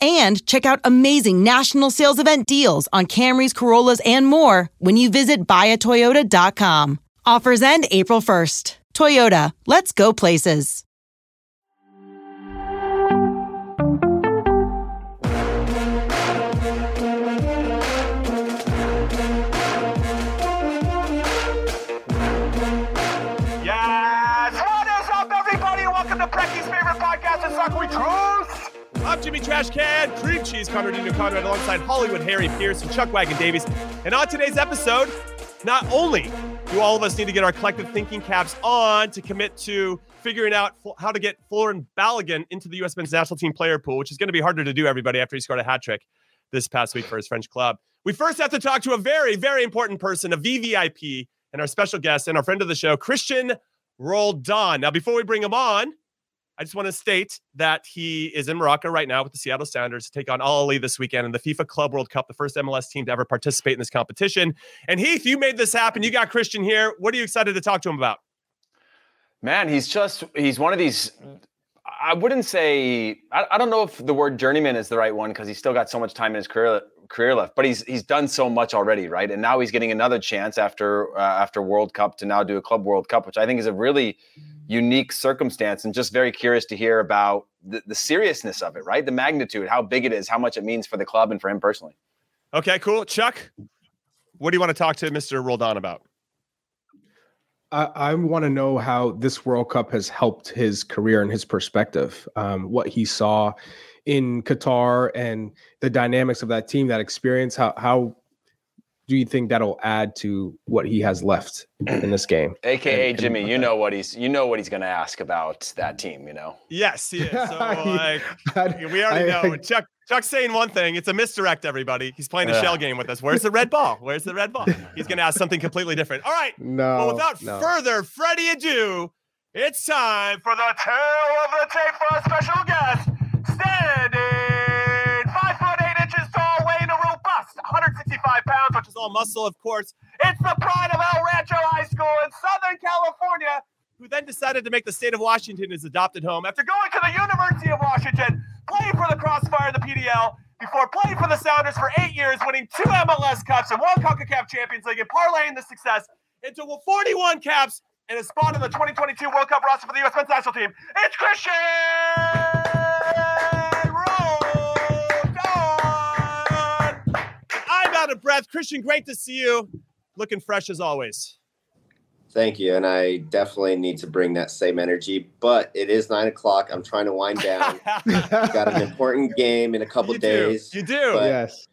and check out amazing national sales event deals on Camrys, Corollas, and more when you visit buyatoyota.com. Offers end April 1st. Toyota, let's go places. Yes! What is up, everybody? Welcome to Brecky's favorite podcast, The Soccer Truth. I'm Jimmy Trash Can, Cream Cheese, Conrad Nino Conrad, alongside Hollywood Harry Pearce and Chuck Wagon Davies. And on today's episode, not only do all of us need to get our collective thinking caps on to commit to figuring out how to get Folarin Balogun into the U.S. men's national team player pool, which is going to be harder to do, everybody, after he scored a hat trick this past week for his French club. We first have to talk to a very, very important person, a VVIP, and our special guest and our friend of the show, Cristian Roldan. Now, before we bring him on, I just want to state that he is in Morocco right now with the Seattle Sounders to take on Al Ahly this weekend in the FIFA Club World Cup, the first MLS team to ever participate in this competition. And Heath, you made this happen. You got Cristian here. What are you excited to talk to him about? Man, he's just he's one of these. I wouldn't say I, I don't know if the word journeyman is the right one because he's still got so much time in his career career left, but he's he's done so much already, right? And now he's getting another chance after uh, after World Cup to now do a Club World Cup, which I think is a really unique circumstance. And just very curious to hear about the, the seriousness of it, right? The magnitude, how big it is, how much it means for the club and for him personally. Okay, cool. Chuck, what do you want to talk to Mr. Roldan about? I, I want to know how this World Cup has helped his career and his perspective. Um, what he saw in Qatar and the dynamics of that team, that experience. How how do you think that'll add to what he has left in this game? AKA And- and Jimmy, what you uh, know what he's you know what he's going to ask about that team. You know. Yes, he is. So, like, I- we already I- know. Chuck, Chuck's saying one thing. It's a misdirect, everybody. He's playing a Yeah. shell game with us. Where's the red ball? Where's the red ball? He's going to ask something completely different. All right. No. Well, without no. further Freddie ado, it's time for the tale of the tape for a special guest. All muscle, of course. It's the pride of El Rancho High School in Southern California, who then decided to make the state of Washington his adopted home after going to the University of Washington, playing for the Crossfire, the PDL, before playing for the Sounders for eight years, winning two MLS Cups and one CONCACAF Champions League, and parlaying the success into 41 caps and a spot in the 2022 World Cup roster for the U.S. men's national team. It's Cristian out of breath. Cristian, great to see you. Looking fresh as always. Thank you. And I definitely need to bring that same energy, but it is nine o'clock. I'm trying to wind down. Got an important game in a couple you days. Do. You do. yes.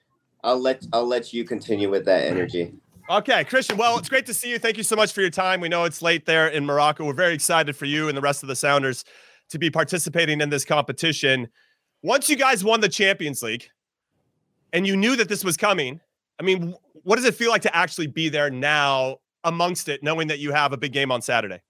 I'll let I'll let you continue with that energy. Okay, Cristian. Well, it's great to see you. Thank you so much for your time. We know it's late there in Morocco. We're very excited for you and the rest of the Sounders to be participating in this competition. once you guys won the Champions League and you knew that this was coming, I mean, what does it feel like to actually be there now amongst it, knowing that you have a big game on Saturday?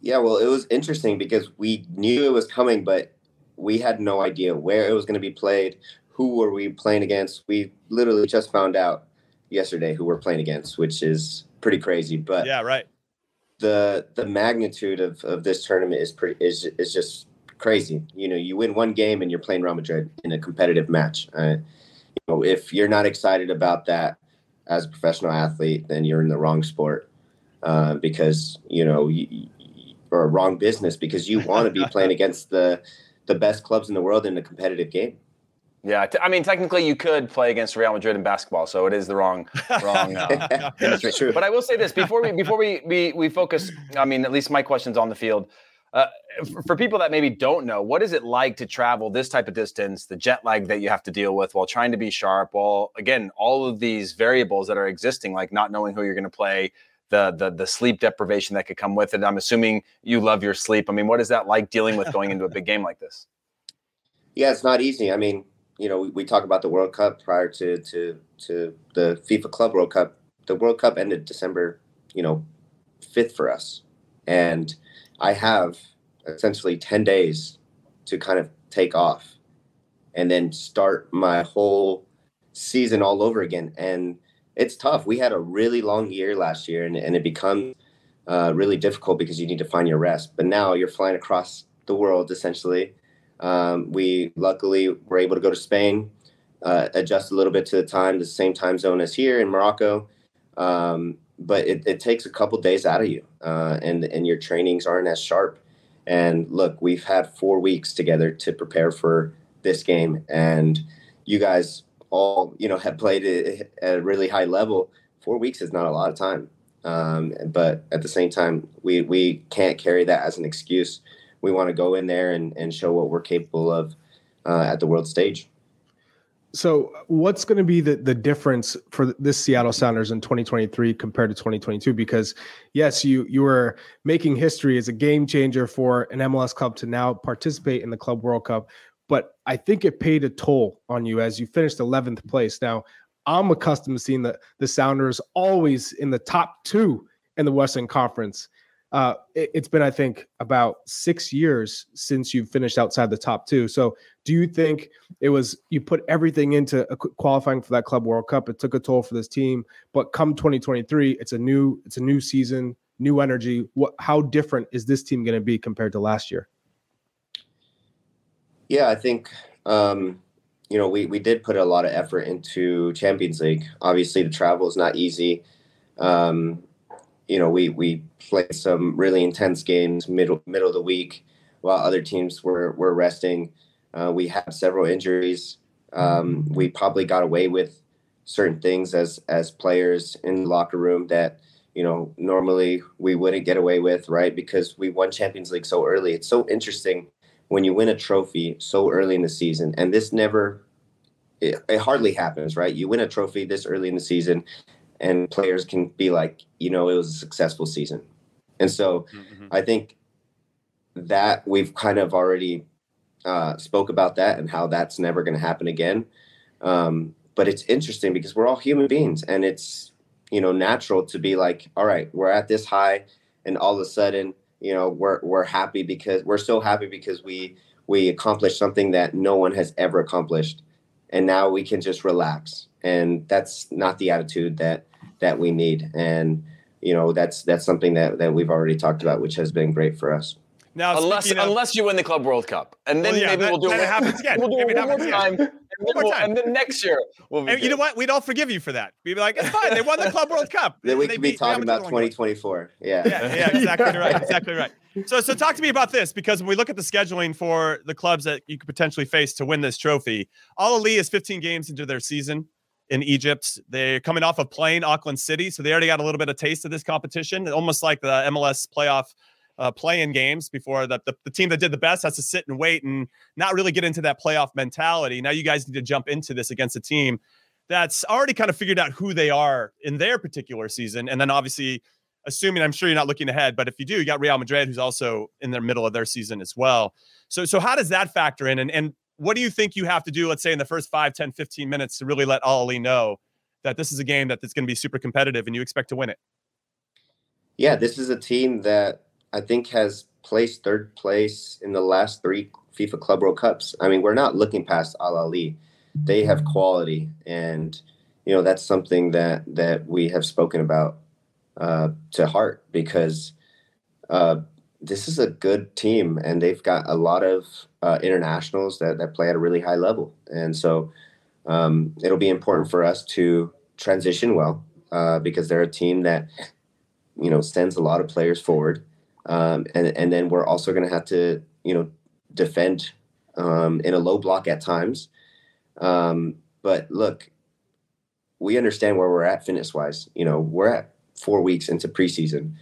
Yeah, well, it was interesting because we knew it was coming, but we had no idea where it was going to be played. Who were we playing against? We literally just found out yesterday who we're playing against, which is pretty crazy. But yeah, right. The the magnitude of, of this tournament is pretty is is just crazy. You know, you win one game and you're playing Real Madrid in a competitive match. Uh, know, if you're not excited about that as a professional athlete, then you're in the wrong sport uh, because you know you, or wrong business because you want to be playing against the the best clubs in the world in a competitive game. Yeah, t- I mean, technically, you could play against Real Madrid in basketball, so it is the wrong, wrong. Uh, true. But I will say this before we before we, we we focus. I mean, at least my question's on the field. Uh, for people that maybe don't know, what is it like to travel this type of distance, the jet lag that you have to deal with while trying to be sharp, while again, all of these variables that are existing, like not knowing who you're going to play, the, the the sleep deprivation that could come with it. I'm assuming you love your sleep. I mean, what is that like dealing with going into a big game like this? Yeah, it's not easy. I mean, you know, we, we talk about the World Cup prior to to to the FIFA Club World Cup. The World Cup ended December, you know, fifth for us, and I have essentially 10 days to kind of take off and then start my whole season all over again. And it's tough. We had a really long year last year and, and it becomes uh, really difficult because you need to find your rest. But now you're flying across the world essentially. Um, we luckily were able to go to Spain, uh, adjust a little bit to the time, the same time zone as here in Morocco. Um, but it, it takes a couple days out of you, uh, and and your trainings aren't as sharp. And look, we've had four weeks together to prepare for this game, and you guys all you know have played at a really high level. Four weeks is not a lot of time, um, but at the same time, we we can't carry that as an excuse. We want to go in there and, and show what we're capable of uh, at the world stage. So, what's going to be the, the difference for this Seattle Sounders in 2023 compared to 2022? Because yes, you you were making history as a game changer for an MLS club to now participate in the Club World Cup, but I think it paid a toll on you as you finished 11th place. Now, I'm accustomed to seeing the the Sounders always in the top two in the Western Conference uh, it, has been, I think, about six years since you finished outside the top two. So, do you think it was you put everything into qualifying for that Club World Cup? It took a toll for this team, but come 2023, it's a new it's a new season, new energy. What how different is this team going to be compared to last year? Yeah, I think um, you know we we did put a lot of effort into Champions League. Obviously, the travel is not easy. Um, you know, we we played some really intense games middle middle of the week while other teams were were resting. Uh, we had several injuries. Um, we probably got away with certain things as as players in the locker room that you know normally we wouldn't get away with, right? Because we won Champions League so early. It's so interesting when you win a trophy so early in the season, and this never. It, it hardly happens, right? You win a trophy this early in the season, and players can be like, you know, it was a successful season. And so mm-hmm. I think that we've kind of already uh, spoke about that and how that's never going to happen again. Um, but it's interesting because we're all human beings and it's, you know, natural to be like, all right, we're at this high and all of a sudden, you know, we're, we're happy because we're so happy because we, we accomplished something that no one has ever accomplished. And now we can just relax and that's not the attitude that that we need and you know that's that's something that that we've already talked about which has been great for us now, unless of, unless you win the Club World Cup, and then well, yeah, maybe that, we'll do it. happens again. We'll do maybe it one more time, and, one more time. and then next year we'll and you know what? We'd all forgive you for that. We'd be like, it's fine. They won the Club World Cup. then we could be talking about 2024. Yeah. yeah, yeah, exactly right, exactly right. So, so talk to me about this because when we look at the scheduling for the clubs that you could potentially face to win this trophy, Al Ahly is 15 games into their season in Egypt. They're coming off of playing Auckland City, so they already got a little bit of taste of this competition, almost like the MLS playoff uh, playing games before the, the, the team that did the best has to sit and wait and not really get into that playoff mentality. Now you guys need to jump into this against a team that's already kind of figured out who they are in their particular season, and then obviously assuming I'm sure you're not looking ahead, but if you do, you got Real Madrid, who's also in the middle of their season as well. So, so how does that factor in? And, and what do you think you have to do, let's say in the first 5, 10, 15 minutes to really let Al Ahly know that this is a game that that's going to be super competitive and you expect to win it? Yeah, this is a team that I think has placed third place in the last three FIFA Club World Cups. I mean, we're not looking past Al Ahly. They have quality, and you know that's something that that we have spoken about uh, to heart because uh, this is a good team, and they've got a lot of uh, internationals that that play at a really high level, and so um, it'll be important for us to transition well uh, because they're a team that you know sends a lot of players forward, um, and and then we're also going to have to you know defend um, in a low block at times. Um, but look, we understand where we're at fitness wise. You know, we're at four weeks into preseason.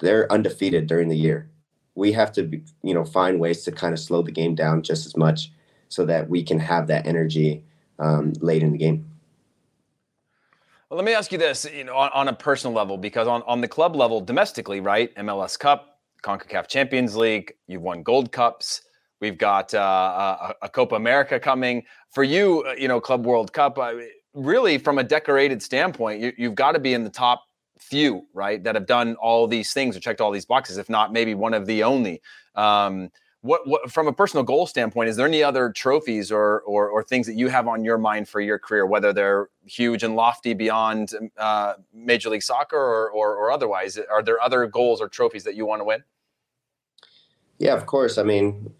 They're undefeated during the year. We have to, you know, find ways to kind of slow the game down just as much so that we can have that energy um, late in the game. Well, let me ask you this, you know, on, on, a personal level, because on, on the club level, domestically, right? MLS Cup, CONCACAF Champions League, you've won Gold Cups. We've got uh, a, a, Copa America coming. For you, uh, you know, Club World Cup, uh, really from a decorated standpoint, you, you've got to be in the top few, right, that have done all these things or checked all these boxes, if not maybe one of the only. Um, what, what from a personal goal standpoint, is there any other trophies or, or, or things that you have on your mind for your career, whether they're huge and lofty beyond uh, Major League Soccer or, or, or otherwise? Are there other goals or trophies that you want to win? Yeah, of course. I mean,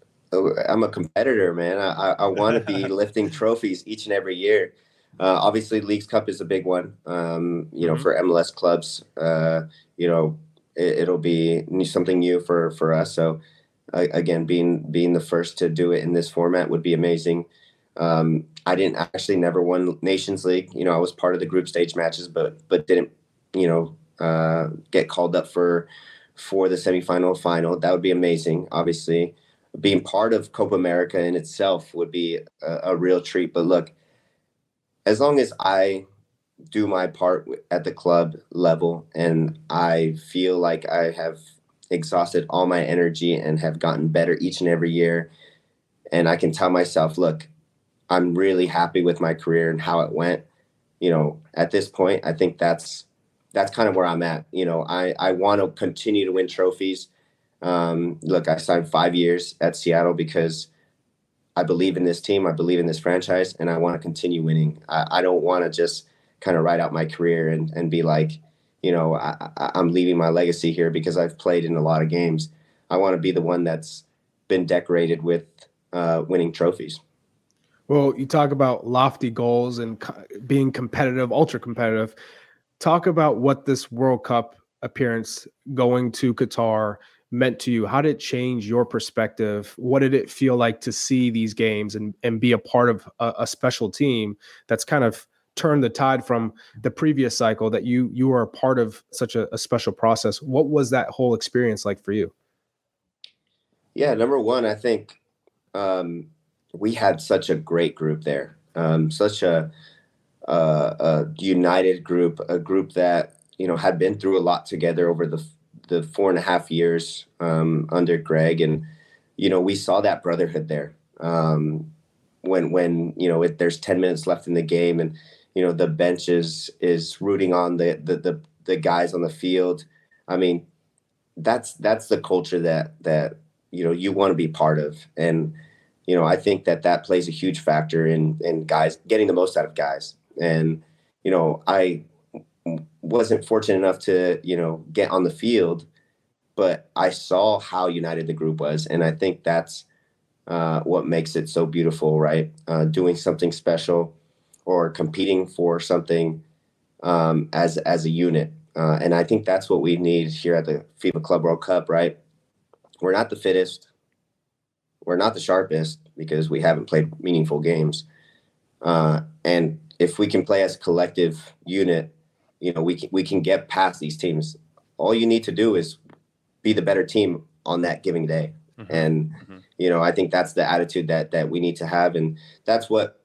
I'm a competitor, man. I, I want to be lifting trophies each and every year. Uh, obviously, Leagues Cup is a big one. Um, you know, mm-hmm. for MLS clubs, uh, you know, it, will be something new for for us. So, uh, again, being being the first to do it in this format would be amazing. Um, I didn't actually never won Nations League. You know, I was part of the group stage matches, but but didn't you know uh, get called up for for the semifinal final. That would be amazing. Obviously, being part of Copa America in itself would be a, a real treat. But look, as long as I do my part at the club level and I feel like I have exhausted all my energy and have gotten better each and every year, and I can tell myself, look, I'm really happy with my career and how it went. You know, at this point, I think that's that's kind of where I'm at. You know, I I want to continue to win trophies. Um, look, I signed five years at Seattle because I believe in this team, I believe in this franchise, and I want to continue winning. I, I don't want to just kind of write out my career and, and be like, you know, I, I'm leaving my legacy here because I've played in a lot of games. I want to be the one that's been decorated with uh, winning trophies. Well, you talk about lofty goals and co- being competitive, ultra competitive. Talk about what this World Cup appearance going to Qatar meant to you? How did it change your perspective? What did it feel like to see these games and, and be a part of a, a special team that's kind of turned the tide from the previous cycle that you you were a part of such a, a special process? What was that whole experience like for you? Yeah, number one, I think um, we had such a great group there, um, such a, a, a united group, a group that you know had been through a lot together over the the four and a half years um, under Greg, and you know we saw that brotherhood there. Um, when when you know it, there's ten minutes left in the game, and you know the bench is is rooting on the the the, the guys on the field. I mean, that's that's the culture that that you know you want to be part of, and you know I think that that plays a huge factor in in guys getting the most out of guys. And you know I wasn't fortunate enough to you know get on the field, but I saw how united the group was, and I think that's uh, what makes it so beautiful, right? Uh, doing something special or competing for something um, as as a unit, uh, and I think that's what we need here at the FIFA Club World Cup, right? We're not the fittest, we're not the sharpest because we haven't played meaningful games, uh, and if we can play as a collective unit you know we can we can get past these teams. All you need to do is be the better team on that giving day, mm-hmm. and mm-hmm. you know I think that's the attitude that that we need to have, and that's what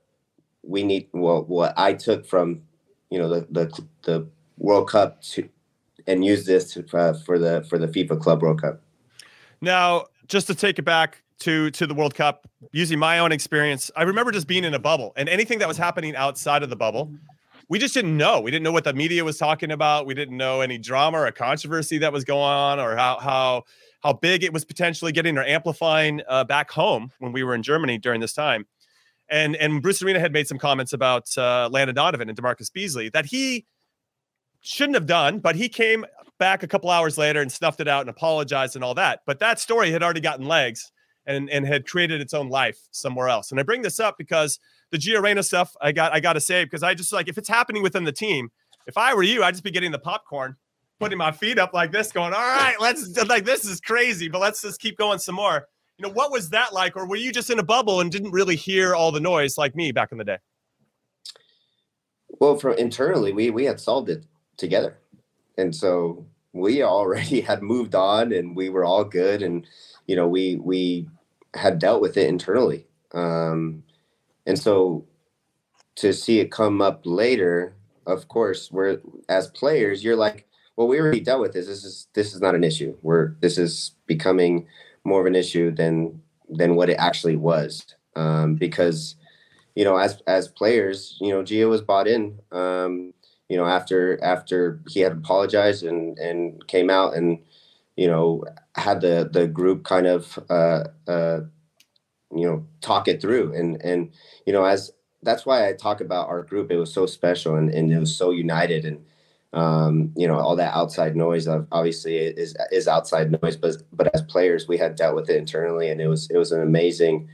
we need. Well, what I took from you know the the the World Cup to and use this to, uh, for the for the FIFA Club World Cup. Now, just to take it back to to the World Cup, using my own experience, I remember just being in a bubble and anything that was happening outside of the bubble, we just didn't know. We didn't know what the media was talking about. We didn't know any drama or controversy that was going on, or how how how big it was potentially getting or amplifying uh, back home when we were in Germany during this time. And and Bruce Arena had made some comments about uh, Landon Donovan and DaMarcus Beasley that he shouldn't have done, but he came back a couple hours later and snuffed it out and apologized and all that. But that story had already gotten legs and and had created its own life somewhere else. And I bring this up because the Gio Reyna stuff I got I got to say because I just like if it's happening within the team, if I were you, I'd just be getting the popcorn, putting my feet up like this, going, "All right, let's like this is crazy, but let's just keep going some more." You know, what was that like, or were you just in a bubble and didn't really hear all the noise like me back in the day? Well, from internally, we we had solved it together, and so we already had moved on, and we were all good, and you know, we we had dealt with it internally. Um, and so to see it come up later, of course, we're as players, you're like, well, we already dealt with this. This is this is not an issue. We're this is becoming more of an issue than than what it actually was. Um, because you know, as as players, you know, Gio was bought in. Um, you know, after after he had apologized and and came out and you know had the the group kind of uh, uh, you know talk it through and and you know as that's why I talk about our group. It was so special and, and it was so united and um, you know all that outside noise of obviously is is outside noise, but but as players we had dealt with it internally and it was it was an amazing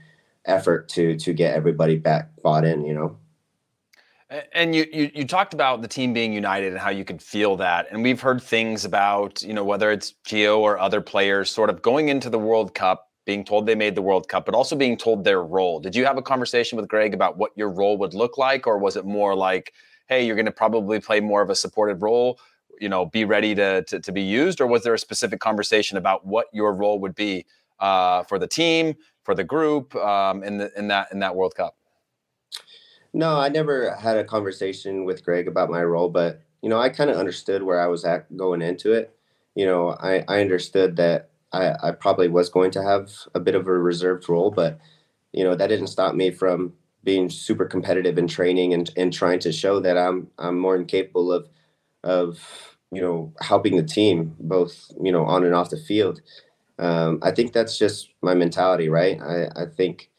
effort to to get everybody back bought in. You know. And you, you, you talked about the team being united and how you could feel that, and we've heard things about you know whether it's Gio or other players sort of going into the World Cup being told they made the World Cup, but also being told their role. Did you have a conversation with Greg about what your role would look like, or was it more like, hey, you're going to probably play more of a supported role? You know, be ready to, to, to be used, or was there a specific conversation about what your role would be uh, for the team, for the group, um, in the in that in that World Cup? No, I never had a conversation with Greg about my role, but you know, I kind of understood where I was at going into it. You know, I, I understood that I, I probably was going to have a bit of a reserved role, but you know, that didn't stop me from being super competitive in training and, and trying to show that I'm I'm more than capable of of you know helping the team both you know on and off the field. Um, I think that's just my mentality, right? I, I think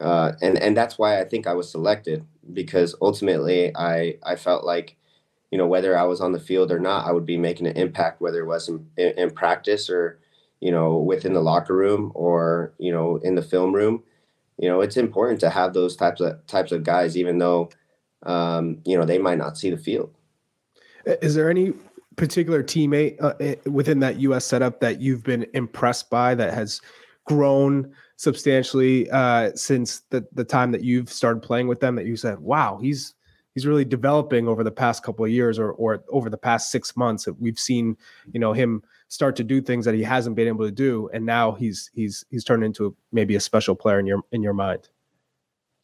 uh, and and that's why I think I was selected because ultimately I I felt like you know whether I was on the field or not I would be making an impact whether it was in, in practice or you know within the locker room or you know in the film room you know it's important to have those types of types of guys even though um, you know they might not see the field. Is there any particular teammate uh, within that U.S. setup that you've been impressed by that has grown substantially uh, since the the time that you've started playing with them that you said, "Wow, he's he's really developing over the past couple of years or or over the past six months." We've seen, you know, him start to do things that he hasn't been able to do, and now he's he's he's turned into maybe a special player in your in your mind.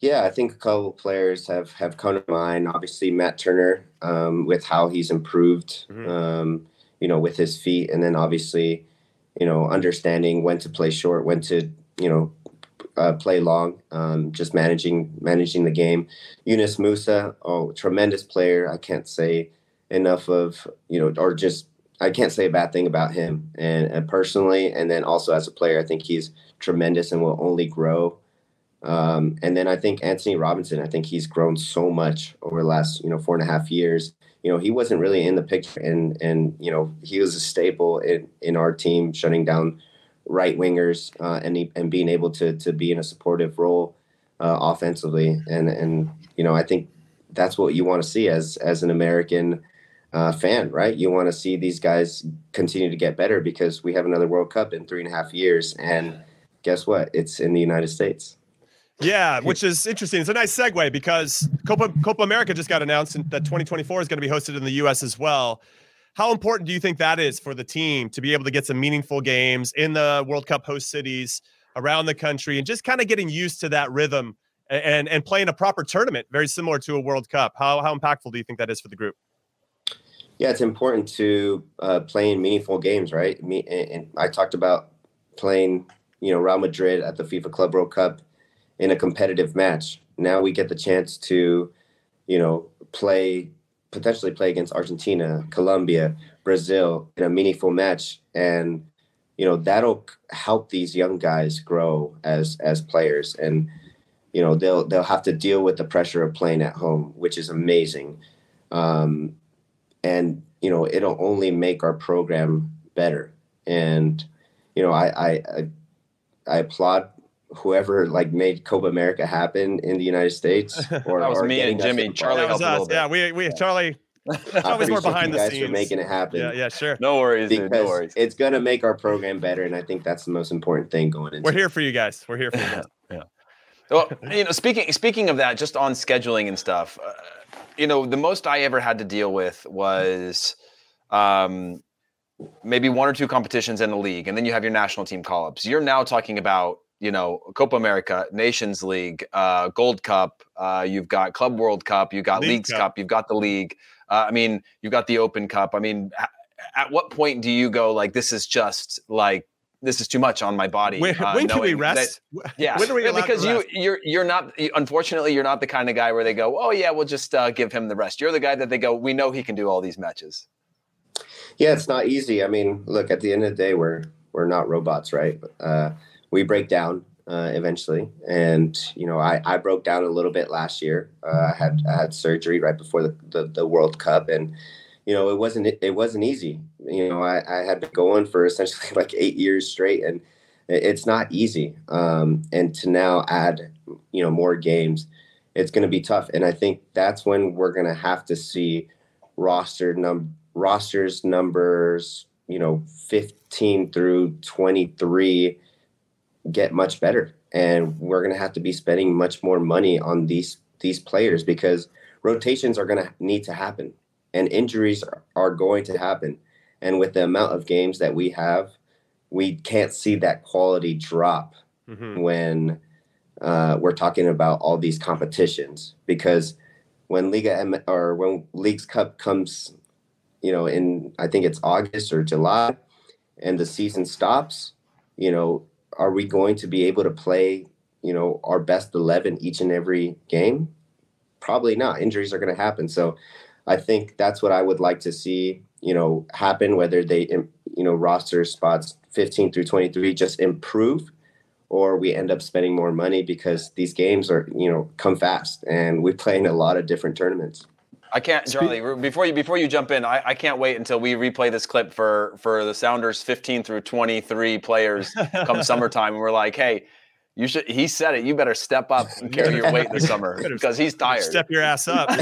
Yeah, I think a couple players have have come to mind. Obviously, Matt Turner um, with how he's improved, mm-hmm. um, you know, with his feet, and then obviously, you know, understanding when to play short, when to you know, uh, play long, um, just managing managing the game. Yunus Musah, oh, tremendous player. I can't say enough of you know, or just I can't say a bad thing about him. And, and personally, and then also as a player, I think he's tremendous and will only grow. Um, and then I think Antonee Robinson, I think he's grown so much over the last you know four and a half years. You know, he wasn't really in the picture, and and you know he was a staple in in our team, shutting down right wingers uh, and he, and being able to to be in a supportive role uh, offensively. And and you know I think that's what you want to see as as an American uh, fan, right? You want to see these guys continue to get better because we have another World Cup in three and a half years, and guess what? It's in the United States. Yeah, which is interesting. It's a nice segue because Copa Copa America just got announced that 2024 is going to be hosted in the U.S. as well. How important do you think that is for the team to be able to get some meaningful games in the World Cup host cities around the country and just kind of getting used to that rhythm and and playing a proper tournament very similar to a World Cup? How how impactful do you think that is for the group? Yeah, it's important to uh, play in meaningful games, right? Me and, and I talked about playing, you know, Real Madrid at the FIFA Club World Cup in a competitive match. Now we get the chance to, you know, play potentially play against Argentina, Colombia, Brazil in a meaningful match, and you know that'll help these young guys grow as as players, and you know they'll they'll have to deal with the pressure of playing at home, which is amazing, um, and you know it'll only make our program better, and you know I I I, I applaud whoever like made Copa America happen in the United States. Or, that was me and Jimmy. Charlie that was us. Yeah, we we Charlie. Charlie's more behind the scenes. For making it happen. Yeah, yeah, sure. No worries, because dude, no worries. It's gonna make our program better, and I think that's the most important thing going into. We're here for you guys. We're here for you guys. yeah. Well, you know, speaking speaking of that, just on scheduling and stuff, uh, you know, the most I ever had to deal with was um, maybe one or two competitions in the league, and then you have your national team call ups. You're now talking about you know, Copa America, Nations League, uh, Gold Cup. Uh, you've got Club World Cup. You've got League Leagues Cup. Cup. You've got the league. Uh, I mean, you've got the Open Cup. I mean, at what point do you go like, this is just like this is too much on my body? When, uh, when can we rest? That, yeah, when are we because you you're you're not unfortunately you're not the kind of guy where they go, oh yeah, we'll just uh, give him the rest. You're the guy that they go, we know he can do all these matches. Yeah, it's not easy. I mean, look, at the end of the day, we're we're not robots, right? Uh, we break down uh, eventually. And you know, I, I broke down a little bit last year. Uh, I had I had surgery right before the, the, the World Cup, and you know, it wasn't it wasn't easy. You know, I, I had been going for essentially like eight years straight, and it's not easy. Um, and to now add you know more games, it's going to be tough. And I think that's when we're going to have to see roster num rosters numbers you know 15 through 23 get much better. And we're going to have to be spending much more money on these these players because rotations are going to need to happen and injuries are going to happen. And with the amount of games that we have, we can't see that quality drop mm-hmm. when uh, we're talking about all these competitions because when Liga M- or when Leagues Cup comes, you know, in I think it's August or July, and the season stops, you know, are we going to be able to play, you know, our best 11 each and every game? Probably not. Injuries are going to happen. So I think that's what I would like to see, you know, happen, whether they, you know, roster spots 15 through 23 just improve or we end up spending more money because these games are, you know, come fast and we play in a lot of different tournaments. I can't, Charlie. Before you before you jump in, I, I can't wait until we replay this clip for for the Sounders 15 through 23 players come summertime, and we're like, hey, you should. He said it. You better step up and carry your weight this summer because he's tired. Step your ass up.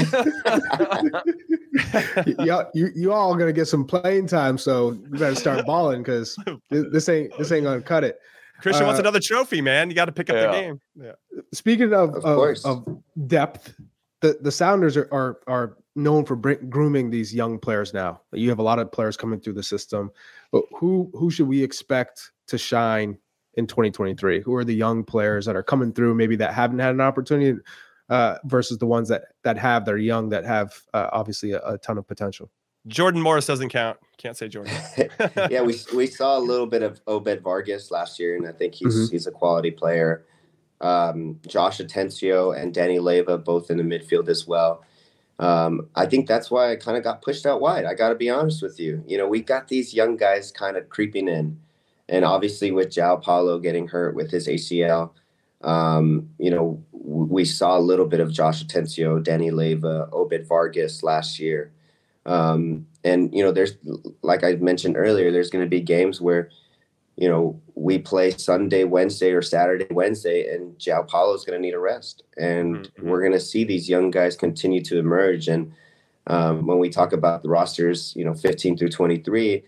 you, you you all gonna get some playing time, so you better start balling because this ain't this ain't gonna cut it. Cristian uh, wants another trophy, man. You got to pick up yeah. the game. Yeah. Speaking of of, of, of depth, the the Sounders are are, are known for bring, grooming these young players now. You have a lot of players coming through the system. But who who should we expect to shine in 2023? Who are the young players that are coming through maybe that haven't had an opportunity uh, versus the ones that that have they're young that have uh, obviously a, a, ton of potential? Jordan Morris doesn't count. Can't say Jordan. yeah, we we saw a little bit of Obed Vargas last year, and I think he's mm-hmm. he's a quality player. Um, Josh Atencio and Danny Leyva both in the midfield as well um, I think that's why I kind of got pushed out wide. I got to be honest with you. You know, we got these young guys kind of creeping in, and obviously with João Paulo getting hurt with his ACL, um, you know, we saw a little bit of Josh Atencio, Danny Leyva, Obed Vargas last year. Um, and you know, there's like I mentioned earlier, there's going to be games where you know, we play Sunday, Wednesday, or Saturday, Wednesday, and João Paulo is going to need a rest. And mm-hmm. we're going to see these young guys continue to emerge. And um, when we talk about the rosters, you know, 15 through 23,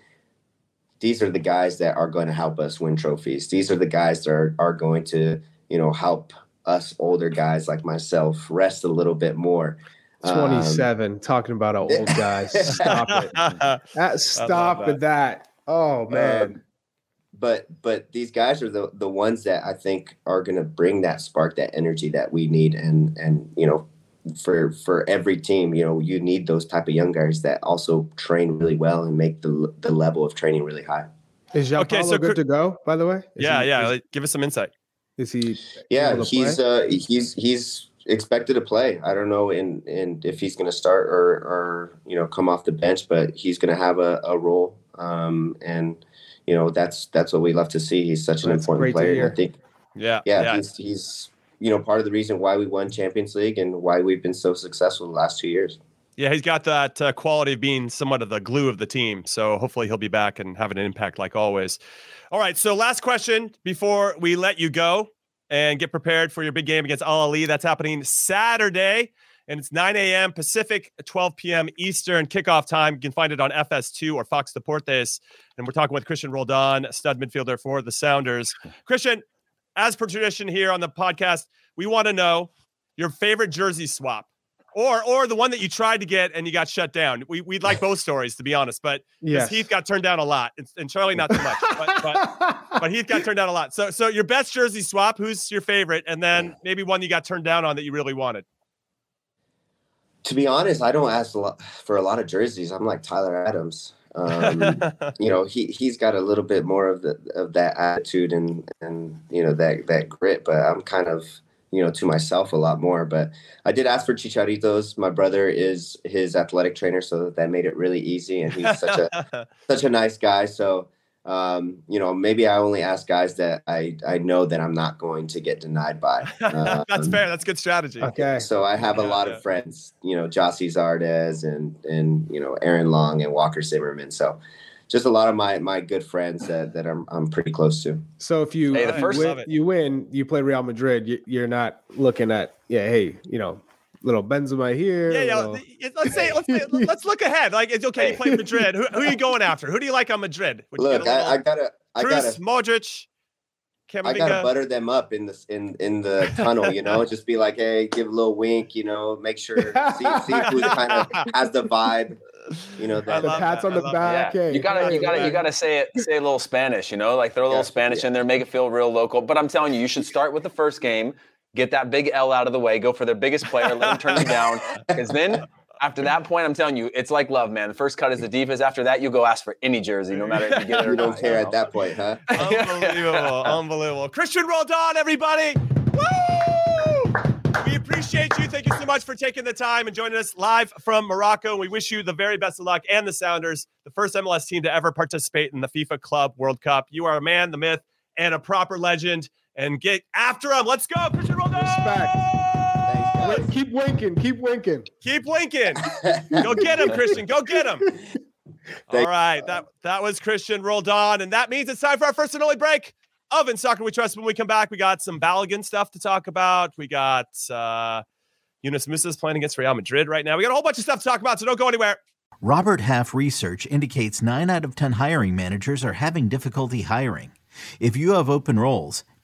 these are the guys that are going to help us win trophies. These are the guys that are, are going to, you know, help us older guys like myself rest a little bit more. 27, um, talking about old guys. Stop it. That, stop at that. Oh, man. Um, but but these guys are the the ones that I think are going to bring that spark, that energy that we need, and and you know for for every team, you know, you need those type of young guys that also train really well and make the the level of training really high. Is Jean Okay, so good cr- to go? By the way, Is yeah, he- yeah. Is, like, give us some insight. is he? Yeah, he's play? uh he's he's expected to play. I don't know in in if he's going to start or or you know come off the bench, but he's going to have a, a role. Um, and you know that's that's what we love to see. He's such an That's important player. I think Yeah, yeah, yeah. he's he's you know part of the reason why we won Champions League and why we've been so successful the last two years. Yeah, he's got that uh, quality of being somewhat of the glue of the team. So hopefully he'll be back and having an impact like always. All right. So last question before we let you go and get prepared for your big game against Al Ahly. That's happening Saturday. And it's 9 a.m. Pacific, 12 p.m. Eastern kickoff time. You can find it on FS2 or Fox Deportes. And we're talking with Cristian Roldan, stud midfielder for the Sounders. Cristian, as per tradition here on the podcast, we want to know your favorite jersey swap or or the one that you tried to get and you got shut down. We we'd like both stories to be honest, but Yes. Heath got turned down a lot, and, and Charlie not so much. but, but but Heath got turned down a lot. So so your best jersey swap, who's your favorite, and then maybe one you got turned down on that you really wanted. To be honest, I don't ask a lot for a lot of jerseys. I'm like Tyler Adams. Um, you know, he he's got a little bit more of the of that attitude and and you know that that grit, but I'm kind of you know to myself a lot more. But I did ask for Chicharitos. My brother is his athletic trainer, so that made it really easy, and he's such a such a nice guy. So um, you know, maybe I only ask guys that I I know that I'm not going to get denied by. That's Um, fair. That's good strategy. okay. so I have a lot yeah. of friends, you know, Gyasi Zardes and and you know Aaron Long and Walker Zimmerman. So just a lot of my my good friends that that I'm I'm pretty close to. So if you, Hey, the first- win, you win, you play Real Madrid. You, you're not looking at yeah, hey, you know, little Benzema here. Yeah, yeah. little- Let's say let's say, let's look ahead. Like it's okay. You play Madrid. Who, who are you going after? Who do you like on Madrid? Would you Look, get a I, I little gotta I Kroos, gotta Modric, I gotta butter them up in this in in the tunnel. You know, just be like, hey, give a little wink. You know, make sure see see who kind of has the vibe. You know that the love pats that, on the back. Yeah, hey, you gotta, you gotta, you gotta say it, say a little Spanish, you know, like throw a little Gotcha, Spanish yeah. in there, make it feel real local. But I'm telling you, you should start with the first game, get that big L out of the way, go for their biggest player, let them turn you down, because then after that point, I'm telling you, it's like love, man. The first cut is the deepest. After that, you go ask for any jersey, no matter if you get it or you don't not. care you at that point, huh? Unbelievable. Unbelievable. Cristian Roldan, everybody. Woo! We appreciate you. Thank you so much for taking the time and joining us live from Morocco. We wish you the very best of luck and the Sounders, the first MLS team to ever participate in the FIFA Club World Cup. You are a man, the myth, and a proper legend. And get after him. Let's go, Cristian Roldan. Respect. Thanks, keep winking, keep winking. Keep winking. Go get him, Cristian. Go get him. All Thank- right. That that was Cristian Roldan. And that means it's time for our first and only break of In Soccer We Trust. When we come back, we got some Balogun stuff to talk about. We got uh Yunus Musah's playing against Real Madrid right now. We got a whole bunch of stuff to talk about, so don't go anywhere. Robert Half research indicates 9 out of 10 hiring managers are having difficulty hiring. If you have open roles,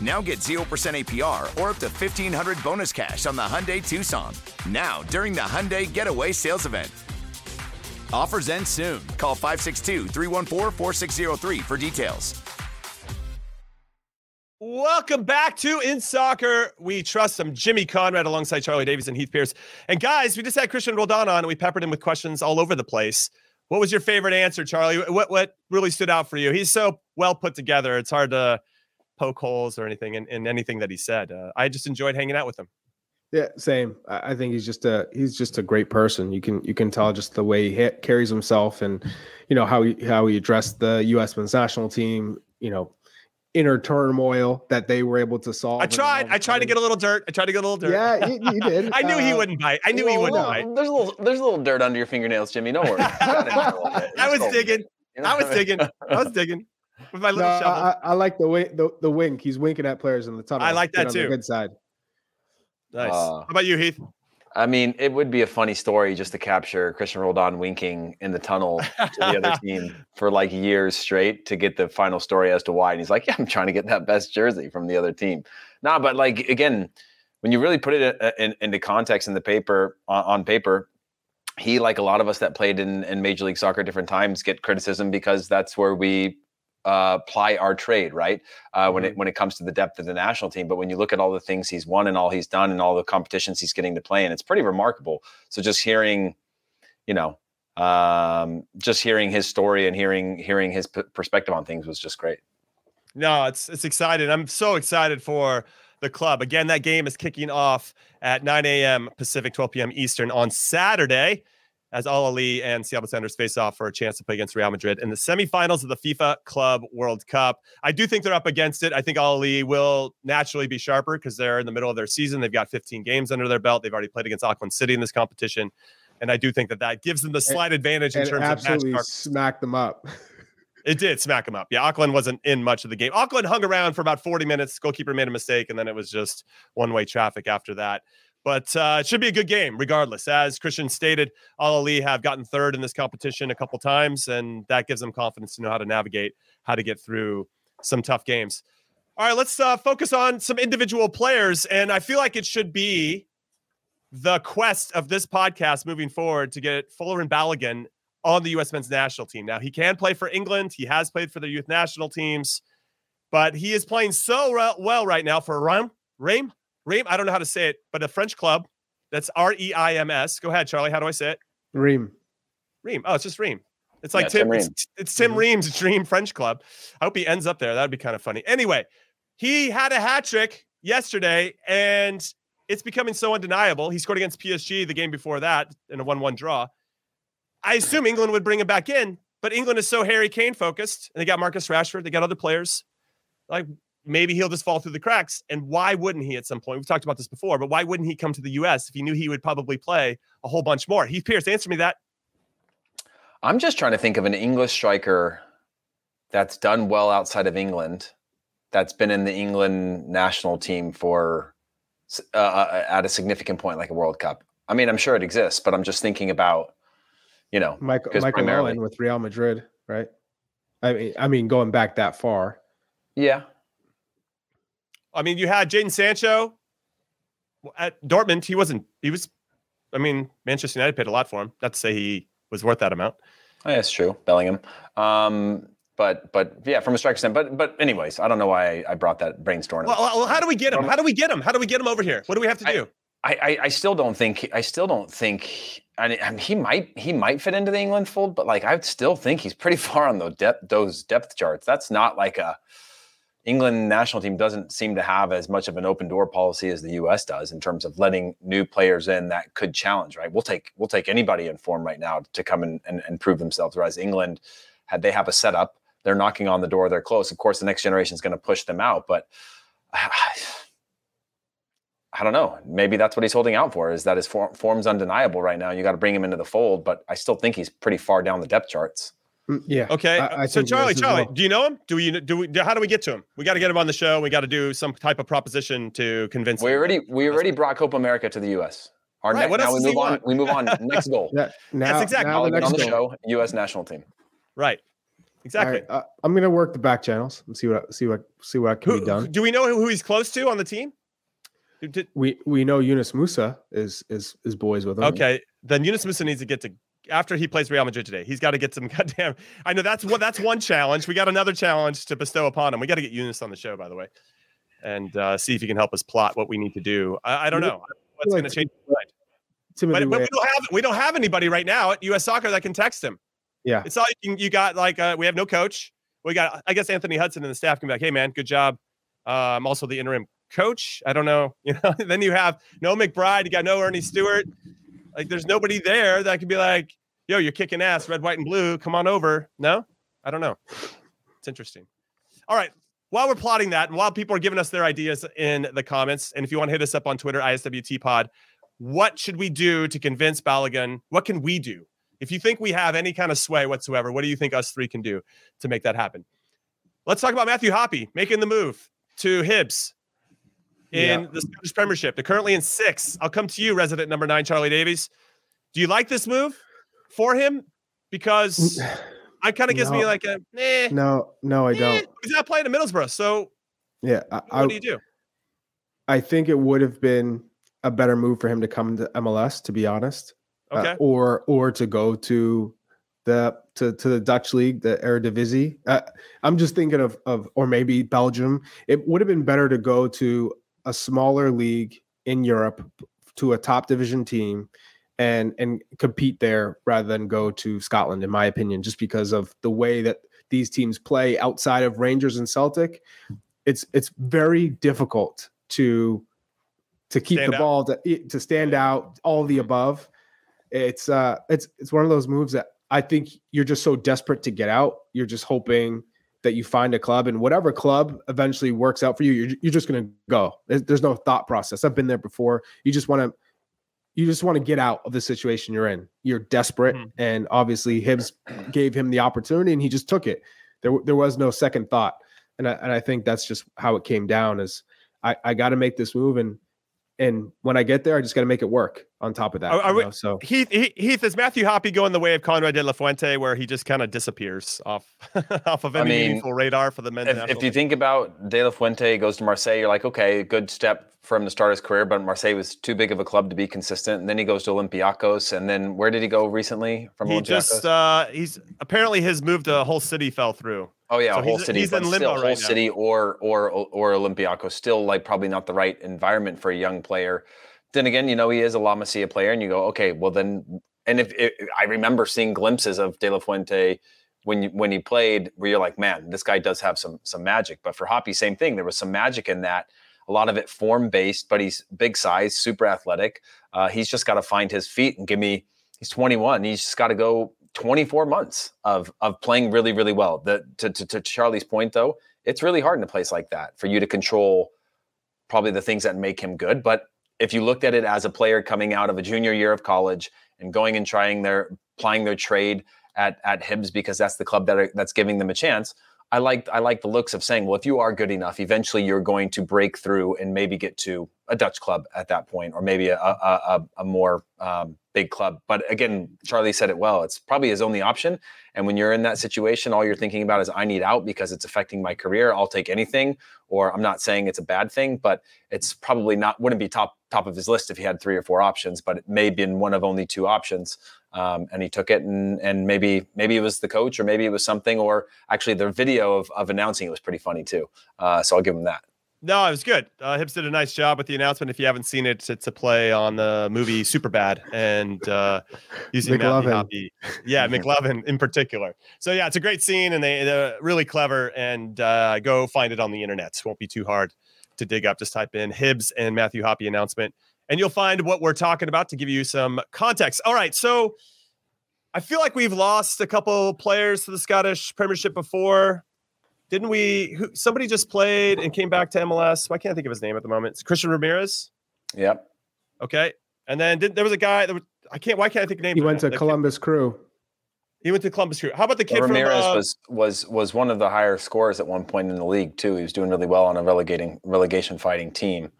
Now get 0% APR or up to 1500 bonus cash on the Hyundai Tucson. Now, during the Hyundai Getaway Sales Event. Offers end soon. Call 562 314 4603 for details. Welcome back to In Soccer We Trust. I'm Jimmy Conrad alongside Charlie Davies and Heath Pearce. And guys, we just had Cristian Roldan on and we peppered him with questions all over the place. What was your favorite answer, Charlie? What what really stood out for you? He's so well put together. It's hard to poke holes or anything in, in anything that he said. Uh, I just enjoyed hanging out with him. Yeah, same. I I think he's just a he's just a great person. You can you can tell just the way he ha- carries himself and you know how he how he addressed the U.S. men's national team. You know, inner turmoil that they were able to solve. I tried. all of a I tried to get a little dirt. I tried to get a little dirt. Yeah, you, you did. I knew he Uh, wouldn't bite. I knew he wouldn't well, bite. There's a little there's a little dirt under your fingernails, Jimmy. Don't worry. I was digging. I was digging. I was digging with my No, shovel. I, I like the wink. The, the wink. He's winking at players in the tunnel. I like Get that on the too. Good side. nice. Uh, How about you, Heath? I mean, it would be a funny story just to capture Cristian Roldan winking in the tunnel to the other team for like years straight to get the final story as to why. And he's like, "Yeah, I'm trying to get that best jersey from the other team." Nah, but like again, when you really put it uh, in, into context in the paper on, on paper, he like a lot of us that played in, in Major League Soccer at different times get criticism because that's where we uh, ply our trade, right? Uh, when it when it comes to the depth of the national team. But when you look at all the things he's won and all he's done and all the competitions he's getting to play in, it's pretty remarkable. So just hearing, you know, um, just hearing his story and hearing hearing his p- perspective on things was just great. No, it's it's exciting. I'm so excited for the club. Again, that game is kicking off at 9 a.m. Pacific, 12 p.m. Eastern on Saturday, as Al Ahly and Seattle Sounders face off for a chance to play against Real Madrid in the semifinals of the FIFA Club World Cup. I do think they're up against it. I think Al Ahly will naturally be sharper because they're in the middle of their season. They've got 15 games under their belt. They've already played against Auckland City in this competition. And I do think that that gives them the slight advantage in terms of match absolutely smacked them up. it did smack him up. Yeah, Auckland wasn't in much of the game. Auckland hung around for about 40 minutes. Goalkeeper made a mistake, and then it was just one way traffic after that. But uh, it should be a good game, regardless. As Cristian stated, Al Ahly have gotten third in this competition a couple times, and that gives them confidence to know how to navigate, how to get through some tough games. All right, let's uh, focus on some individual players, and I feel like it should be the quest of this podcast moving forward to get Folarin Balogun on the U.S. men's national team. Now, he can play for England. He has played for the youth national teams, but he is playing so re- well right now for Rome. Rame? Rame? I don't know how to say it, but a French club. That's R E I M S. Go ahead, Charlie. How do I say it? Reem. Ream. Oh, it's just Ream. It's like Yeah, Tim. Tim it's, it's Tim mm-hmm. Ream's dream French club. I hope he ends up there. That'd be kind of funny. Anyway, he had a hat trick yesterday, and it's becoming so undeniable. He scored against PSG the game before that in a one-one draw. I assume England would bring him back in, but England is so Harry Kane focused, and they got Marcus Rashford, they got other players. Like maybe he'll just fall through the cracks. And why wouldn't he at some point? We've talked about this before, but why wouldn't he come to the U.S. if he knew he would probably play a whole bunch more? Heath Pearce, answer me that. I'm just trying to think of an English striker that's done well outside of England, that's been in the England national team for uh, uh, at a significant point, like a World Cup. I mean, I'm sure it exists, but I'm just thinking about, you know, Michael, 'Cause Michael primarily- Owen with Real Madrid, right? I mean, I mean, going back that far. yeah, I mean, you had Jadon Sancho at Dortmund. He wasn't. He was. I mean, Manchester United paid a lot for him. Not to say he was worth that amount. Oh, that's true, Bellingham. Um, but but yeah, from a striker standpoint. But but anyways, I don't know why I, I brought that brainstorm. Well, well, how do we get him? How do we get him? How do we get him over here? What do we have to do? I, I, I still don't think I still don't think I mean, he might he might fit into the England fold, but like I still think he's pretty far on those depth those depth charts. That's not like a England national team doesn't seem to have as much of an open door policy as the US does in terms of letting new players in that could challenge, right? We'll take we'll take anybody in form right now to come and, and, and prove themselves. Whereas England had they have a setup, they're knocking on the door, they're close. Of course, the next generation is going to push them out, but I don't know. Maybe that's what he's holding out for is that his form, form's undeniable right now. You got to bring him into the fold, but I still think he's pretty far down the depth charts. Yeah. Okay. I- I so Charlie, Charlie, well. do you know him? Do we do we how do we get to him? We got to get him on the show. We got to do some type of proposition to convince him. We him. already we already brought Copa America to the U.S. Our Right, next, what now else we move on. want? We move on. Next goal. Yeah. Now, exactly- now the Balogun next on the goal. show. U.S. national team. Right. Exactly. All right, uh, I'm gonna work the back channels and see what see what see what can Who, be done. do we know who he's close to on the team? Did- We we know Yunus Musah is is is boys with him. Okay, then Yunus Musah needs to get to after he plays Real Madrid today. He's got to get some goddamn. I know that's one. That's one challenge. We got another challenge to bestow upon him. We got to get Yunus on the show, by the way, and uh, see if he can help us plot what we need to do. I, I don't know what's going to change. mind. But, but we don't have we don't have anybody right now at US Soccer that can text him. Yeah. It's all you, can, you got. Like uh, we have no coach. We got. I guess Anthony Hudson and the staff can be like, "Hey, man, good job. Uh, I'm also the interim coach. I don't know. You know. then you have no McBride. You got no Ernie Stewart. Like, there's nobody there that could be like, "Yo, you're kicking ass, red, white, and blue. Come on over." No, I don't know. It's interesting. All right. While we're plotting that, and while people are giving us their ideas in the comments, and if you want to hit us up on Twitter, ISWT Pod, what should we do to convince Balogun? What can we do? If you think we have any kind of sway whatsoever, what do you think us three can do to make that happen? Let's talk about Matthew Hoppe making the move to Hibs in Yeah. the Scottish Premiership. They're currently in six. I'll come to you, resident number nine, Charlie Davies. Do you like this move for him? Because I kind of gives me like a, eh, No, no, I eh, don't. he's not playing in Middlesbrough. So Yeah, I, what I, do you do? I think it would have been a better move for him to come to MLS, to be honest, Uh, Okay. or or to go to the to, to the Dutch league, the Eredivisie. Uh, I'm just thinking of of or maybe Belgium. It would have been better to go to a smaller league in Europe to a top division team and and compete there rather than go to Scotland, in my opinion, just because of the way that these teams play outside of Rangers and Celtic. It's it's very difficult to to keep Stand the out. ball to to stand out, all the above. It's uh it's it's one of those moves that I think you're just so desperate to get out. You're just hoping that you find a club and whatever club eventually works out for you, you're, you're just going to go. There's, there's no thought process. I've been there before. You just want to you just want to get out of the situation you're in. You're desperate, Mhm. and obviously Hibs gave him the opportunity, and he just took it. There, there was no second thought, and I, and I think that's just how it came down. Is I, I got to make this move, and and when I get there, I just got to make it work. On top of that, Are- are you we- know, so Heath, Heath, Heath, is Matthew Hoppe going the way of Konrad de la Fuente, where he just kind of disappears off off of I any mean, meaningful radar for the men's If, national if you think about De La Fuente goes to Marseille, you're like, okay, good step for him to start his career, but Marseille was too big of a club to be consistent. And then he goes to Olympiacos, and then where did he go recently from he Olympiacos? just uh he's apparently his move to a Hull City fell through. Oh yeah, so whole he's- city, he's in limbo still, whole now. city or or or Olympiacos, still like probably not the right environment for a young player. Then again, you know he is a La Masia player, and you go, okay, well then, and if, if I remember seeing glimpses of De La Fuente when you, when he played, where you're like, man, this guy does have some some magic. But for Hoppe, same thing. There was some magic in that. A lot of it form based, but he's big size, super athletic. Uh, he's just got to find his feet and give me. He's 21. He's just got to go 24 months of of playing really, really well. The, to, to to Charlie's point, though, it's really hard in a place like that for you to control probably the things that make him good. But if you looked at it as a player coming out of a junior year of college and going and trying their plying their trade at at Hibs because that's the club that are, that's giving them a chance. I like I like the looks of saying, well, if you are good enough, eventually you're going to break through and maybe get to a Dutch club at that point, or maybe a a, a, a more um, big club. But again, Charlie said it well. It's probably his only option. And when you're in that situation, all you're thinking about is I need out because it's affecting my career. I'll take anything. Or I'm not saying it's a bad thing, but it's probably not wouldn't be top top of his list if he had three or four options. But it may have been one of only two options, um, and he took it. And and maybe maybe it was the coach, or maybe it was something, or actually the video of of announcing it was pretty funny too. Uh, so I'll give him that. No, it was good. Uh, Hibs did a nice job with the announcement. If you haven't seen it, it's a play on the movie Superbad and uh, using McLovin. Hoppe. Yeah, McLovin in particular. So yeah, it's a great scene and they, they're really clever. And uh, go find it on the internet. Won't be too hard to dig up. Just type in Hibs and Matthew Hoppe announcement, and you'll find what we're talking about to give you some context. All right, so I feel like we've lost a couple players to the Scottish Premiership before. Didn't we? Who, somebody just played and came back to MLS. I can't think of his name at the moment? It's Christian Ramirez. Yep. Okay, and then did, there was a guy that was, I can't. Why can't I think of names? he right went now? to The kid- Columbus Crew. He went to Columbus Crew. How about the kid Ramirez from? Uh, was was was one of the higher scorers at one point in the league too. He was doing really well on a relegating relegation fighting team.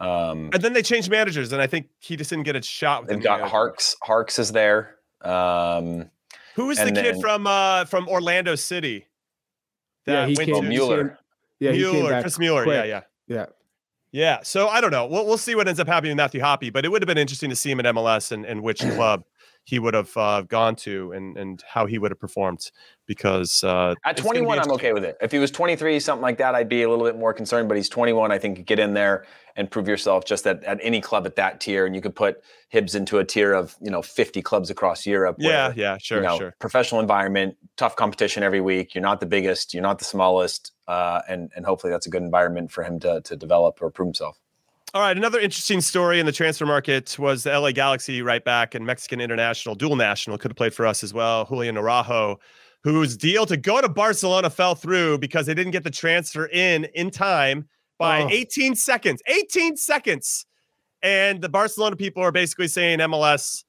Um, and then they changed managers, and I think he just didn't get a shot. With they've the got manager. Harks. Harks is there. Um, Who is the kid then- from uh from Orlando City? Yeah, he went came. To- Mueller. came- Yeah, Mueller, Chris Mueller. Yeah, quick. yeah. Yeah. Yeah, so I don't know. We'll, we'll see what ends up happening with Matthew Hoppe, but it would have been interesting to see him at MLS and, and which club he would have uh, gone to and and how he would have performed because uh, at 21 i'm okay with it. If he was 23 something like that i'd be a little bit more concerned but he's 21 i think get in there and prove yourself just at, at any club at that tier and you could put Hibs into a tier of you know 50 clubs across europe yeah where, yeah sure you know, sure. professional environment tough competition every week you're not the biggest you're not the smallest uh, and and hopefully that's a good environment for him to to develop or prove himself all right, another interesting story in the transfer market was the LA Galaxy right back and Mexican international, dual national, could have played for us as well. Julian Araujo, whose deal to go to Barcelona fell through because they didn't get the transfer in in time by oh. 18 seconds. 18 seconds. And the Barcelona people are basically saying MLS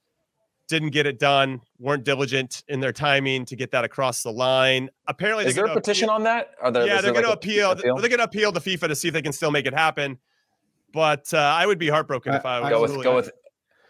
didn't get it done, weren't diligent in their timing to get that across the line. Apparently, is there a petition appeal. on that? There, yeah, they're going like to appeal. They're going to appeal to FIFA to see if they can still make it happen. But uh, I would be heartbroken if I was go with go with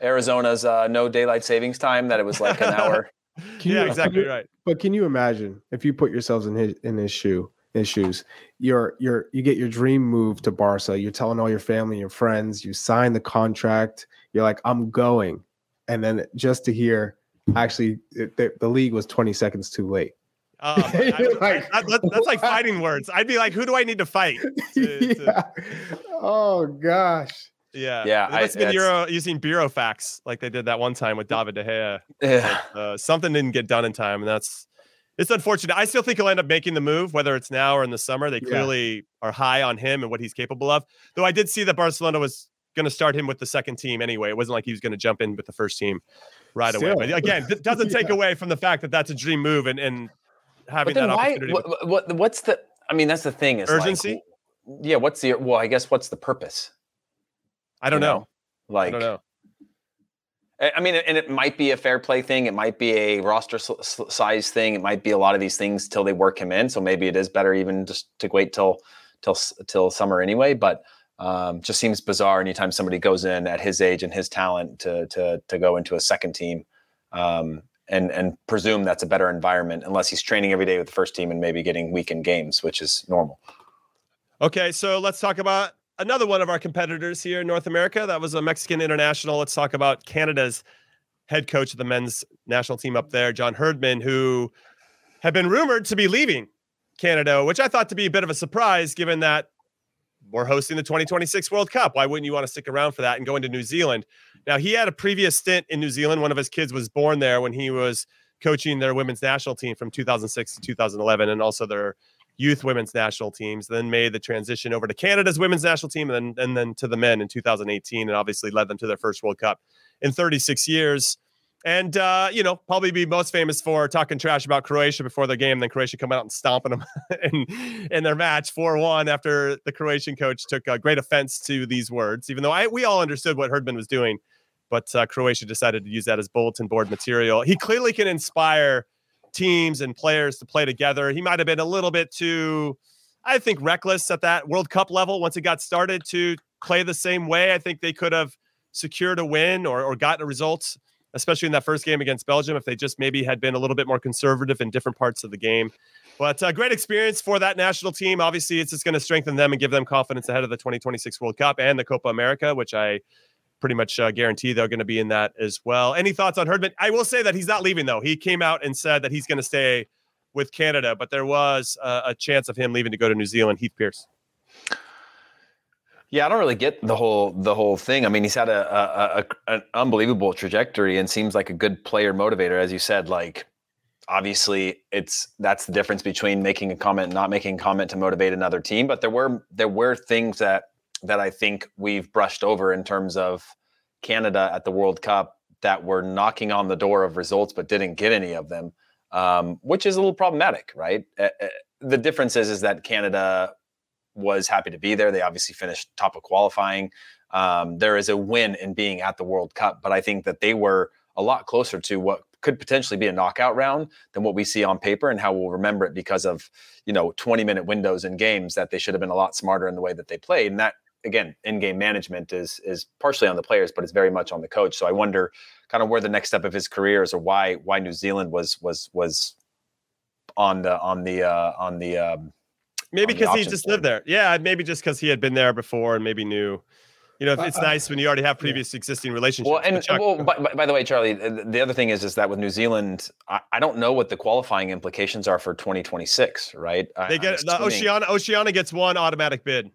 Arizona's uh, no daylight savings time. That it was like an hour. yeah, exactly right. But can you imagine if you put yourselves in his in his shoe? His shoes. You're you're you get your dream move to Barca. You're telling all your family, and your friends. You sign the contract. You're like, I'm going, and then just to hear, actually, the, the league was 20 seconds too late. Um, I, like, I, that's like fighting words. I'd be like, who do I need to fight? To, yeah. To... Oh gosh. Yeah. Yeah. It must have been Euro, using bureau facts like they did that one time with David De Gea. Yeah. But, uh, something didn't get done in time, and that's it's unfortunate. I still think he'll end up making the move, whether it's now or in the summer. They clearly yeah. are high on him and what he's capable of. Though I did see that Barcelona was going to start him with the second team anyway. It wasn't like he was going to jump in with the first team right still. away. But again, it doesn't take yeah. away from the fact that that's a dream move and, and having that why, opportunity. What, what, what's the? I mean, that's the thing. Is urgency. Like, yeah. What's the? Well, I guess what's the purpose? I don't know? know. Like, I don't know. I mean, and it might be a fair play thing. It might be a roster size thing. It might be a lot of these things till they work him in. So maybe it is better even just to wait till till till summer anyway. But um, just seems bizarre anytime somebody goes in at his age and his talent to to to go into a second team. Um, and and presume that's a better environment unless he's training every day with the first team and maybe getting weekend games, which is normal. Okay, so let's talk about another one of our competitors here in North America. That was a Mexican international. Let's talk about Canada's head coach of the men's national team up there, John Herdman, who had been rumored to be leaving Canada, which I thought to be a bit of a surprise given that we're hosting the 2026 World Cup. Why wouldn't you want to stick around for that and go into New Zealand? Now, he had a previous stint in New Zealand. One of his kids was born there when he was coaching their women's national team from 2006 to 2011 and also their youth women's national teams then made the transition over to canada's women's national team and then, and then to the men in 2018 and obviously led them to their first world cup in 36 years and uh, you know probably be most famous for talking trash about Croatia before the game. Then Croatia come out and stomping them in, in their match four one after the Croatian coach took a great offense to these words. Even though I we all understood what Herdman was doing, but uh, Croatia decided to use that as bulletin board material. He clearly can inspire teams and players to play together. He might have been a little bit too, I think, reckless at that World Cup level once it got started to play the same way. I think they could have secured a win or, or gotten a result, especially in that first game against Belgium, if they just maybe had been a little bit more conservative in different parts of the game. But uh, great experience for that national team. Obviously, it's just going to strengthen them and give them confidence ahead of the 2026 World Cup and the Copa America, which I pretty much uh, guarantee they're going to be in that as well. Any thoughts on Herdman? I will say that he's not leaving though. He came out and said that he's going to stay with Canada, but there was uh, a chance of him leaving to go to New Zealand. Heath Pearce. Yeah, I don't really get the whole the whole thing. I mean, he's had a, a, a, an unbelievable trajectory and seems like a good player motivator, as you said. Like, obviously, it's that's the difference between making a comment and not making a comment to motivate another team. But there were there were things that that I think we've brushed over in terms of Canada at the World Cup that were knocking on the door of results but didn't get any of them, um, which is a little problematic, right? Uh, the difference is, is that Canada was happy to be there. They obviously finished top of qualifying. Um, there is a win in being at the World Cup, but I think that they were a lot closer to what could potentially be a knockout round than what we see on paper and how we'll remember it because of you know 20 minute windows in games that they should have been a lot smarter in the way that they played and that again, in-game management is is partially on the players, but it's very much on the coach. So I wonder kind of where the next step of his career is, or why why New Zealand was was was on the on the uh, on the um, maybe because he just lived there. Yeah, maybe just because he had been there before and maybe knew you know, it's nice when you already have previous existing relationships. Well, and Chuck, well, by, by- by the way, Charlie, uh, the other thing is is that with New Zealand, I, I don't know what the qualifying implications are for 2026. Right? They I'm get the assuming- Oceania. Oceania gets one automatic bid.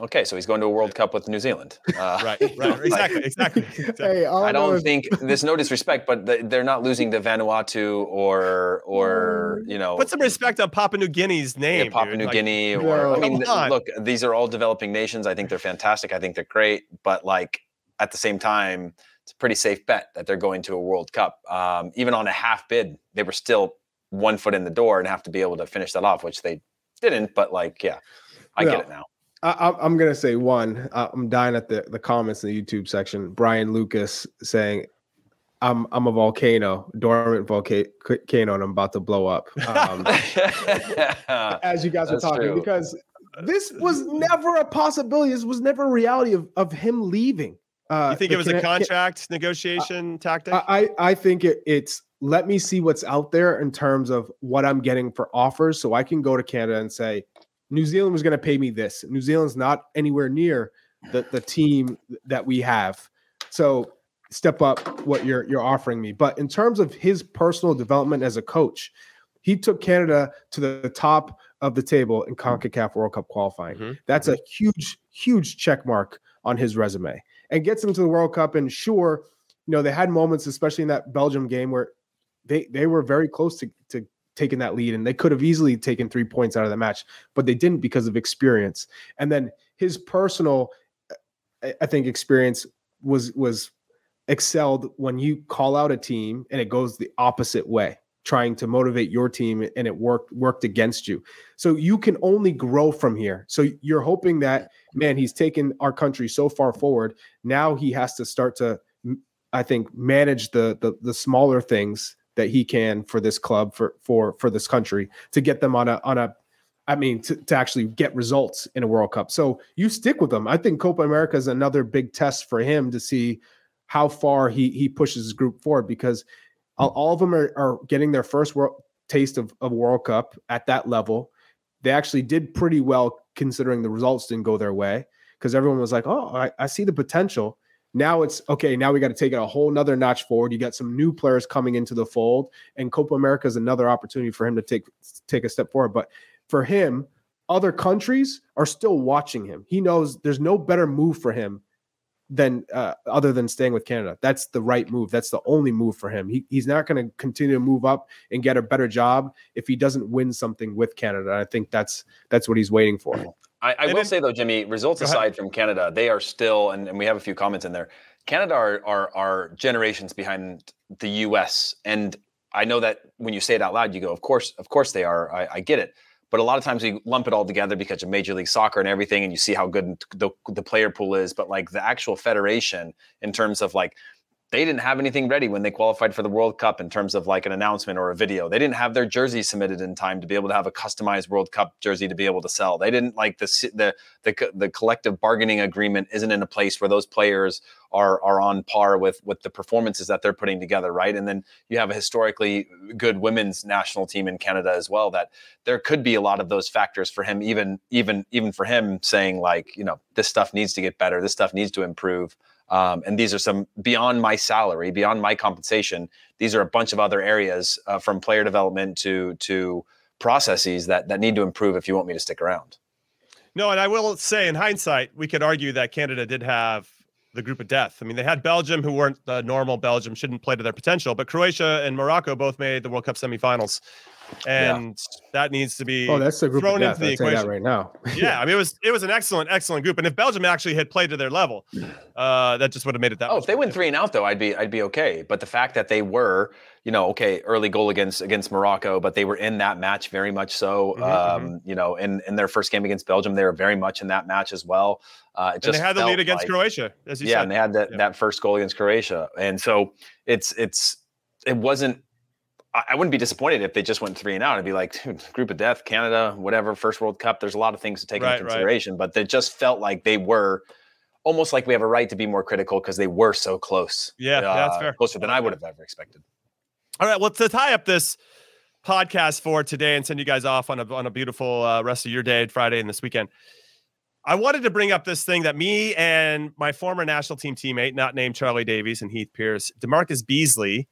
Okay, so he's going to a World Cup with New Zealand. Uh, Right, right, exactly, exactly. exactly. Hey, I don't, I don't think there's no disrespect, but they're not losing to Vanuatu or or you know Put some respect on Papua New Guinea's yeah, name. Papua dude. New Like, Guinea or No. I mean, Come on. look, these are all developing nations. I think they're fantastic. I think they're great, but like at the same time, it's a pretty safe bet that they're going to a World Cup. Um, even on a half bid, they were still one foot in the door and have to be able to finish that off, which they didn't. But like, yeah, I No. get it now. I, I'm- I'm gonna say one. Uh, I'm dying at the the comments in the YouTube section. Brian Lucas saying, "I'm I'm a volcano, dormant volcano, and I'm about to blow up." Um, as you guys were That's talking, true. because this was never a possibility. This was never a reality of of him leaving. Uh, You think it was a Cana- contract negotiation tactic? I I I think it, it's let me see what's out there in terms of what I'm getting for offers, so I can go to Canada and say, New Zealand was going to pay me this. New Zealand's not anywhere near the the team that we have, so step up what you're you're offering me. But in terms of his personal development as a coach, he took Canada to the top of the table in CONCACAF World Cup qualifying. Mhm. That's a huge, huge check mark on his resume and gets him to the World Cup. And sure, you know, they had moments, especially in that Belgium game, where they they were very close to, to taking that lead and they could have easily taken three points out of the match, but they didn't because of experience. And then his personal, uh, I- I think, experience was was excelled when you call out a team and it goes the opposite way trying to motivate your team and it worked worked against you. So you can only grow from here. So you're hoping that man he's taken our country so far forward. Now he has to start to I think manage the the, the smaller things that he can for this club for for for this country to get them on a on a I mean, to, to actually get results in a World Cup. So you stick with them. I think Copa America is another big test for him to see how far he he pushes his group forward because all, of them are, are getting their first world taste of, of World Cup at that level. They actually did pretty well considering the results didn't go their way because everyone was like, oh, I, I see the potential. Now it's okay. Now we got to take it a whole nother notch forward. You got some new players coming into the fold, and Copa America is another opportunity for him to take take a step forward. But for him, other countries are still watching him. He knows there's no better move for him than uh, other than staying with Canada. That's the right move. That's the only move for him. He, he's not going to continue to move up and get a better job if he doesn't win something with Canada. I think that's that's what he's waiting for. I, I will say though, Jimmy, results aside from Canada, they are still, and, and we have a few comments in there. Canada are, are are generations behind the U.S. And I know that when you say it out loud, you go, "Of course, of course they are." I, I get it, but a lot of times we lump it all together because of Major League Soccer and everything, and you see how good the the player pool is. But like the actual federation, in terms of like they didn't have anything ready when they qualified for the World Cup in terms of like an announcement or a video. They didn't have their jersey submitted in time to be able to have a customized World Cup jersey to be able to sell. They didn't like the the the, the collective bargaining agreement isn't in a place where those players are are on par with with the performances that they're putting together, right? And then you have a historically good women's national team in Canada as well. That there could be a lot of those factors for him, even even even for him saying like, you know, this stuff needs to get better, this stuff needs to improve. Um, and these are some beyond my salary, beyond my compensation. These are a bunch of other areas uh, from player development to to processes that that need to improve if you want me to stick around. No, and I will say, in hindsight, we could argue that Canada did have the group of death. I mean, they had Belgium, who weren't the normal Belgium, shouldn't play to their potential, but Croatia and Morocco both made the World Cup semifinals, and that needs to be Oh, that's the group of thrown into the I'll tell you that equation. right now. yeah, I mean, it was it was an excellent, excellent group, and if Belgium actually had played to their level, uh, that just would have made it that. Oh, much if they win three and out though, I'd be I'd be okay. But the fact that they were, you know, okay, early goal against against Morocco, but they were in that match very much so. Mhm, um, You know, in in their first game against Belgium, they were very much in that match as well. Uh, it And they had the lead against like- Croatia, as you said. yeah, said. and they had that Yeah. that first goal against Croatia, and so it's it's it wasn't. I wouldn't be disappointed if they just went three and out. I'd be like, dude, group of death, Canada, whatever, first World Cup. There's a lot of things to take Right, into right. consideration, but they just felt like they were almost like we have a right to be more critical because they were so close. Yeah, yeah, that's fair. Closer than I would have ever expected. All right. Well, to tie up this podcast for today and send you guys off on a on a beautiful uh, rest of your day, Friday and this weekend. I wanted to bring up this thing that me and my former national team teammate, not named Charlie Davies and Heath Pearce, DaMarcus Beasley,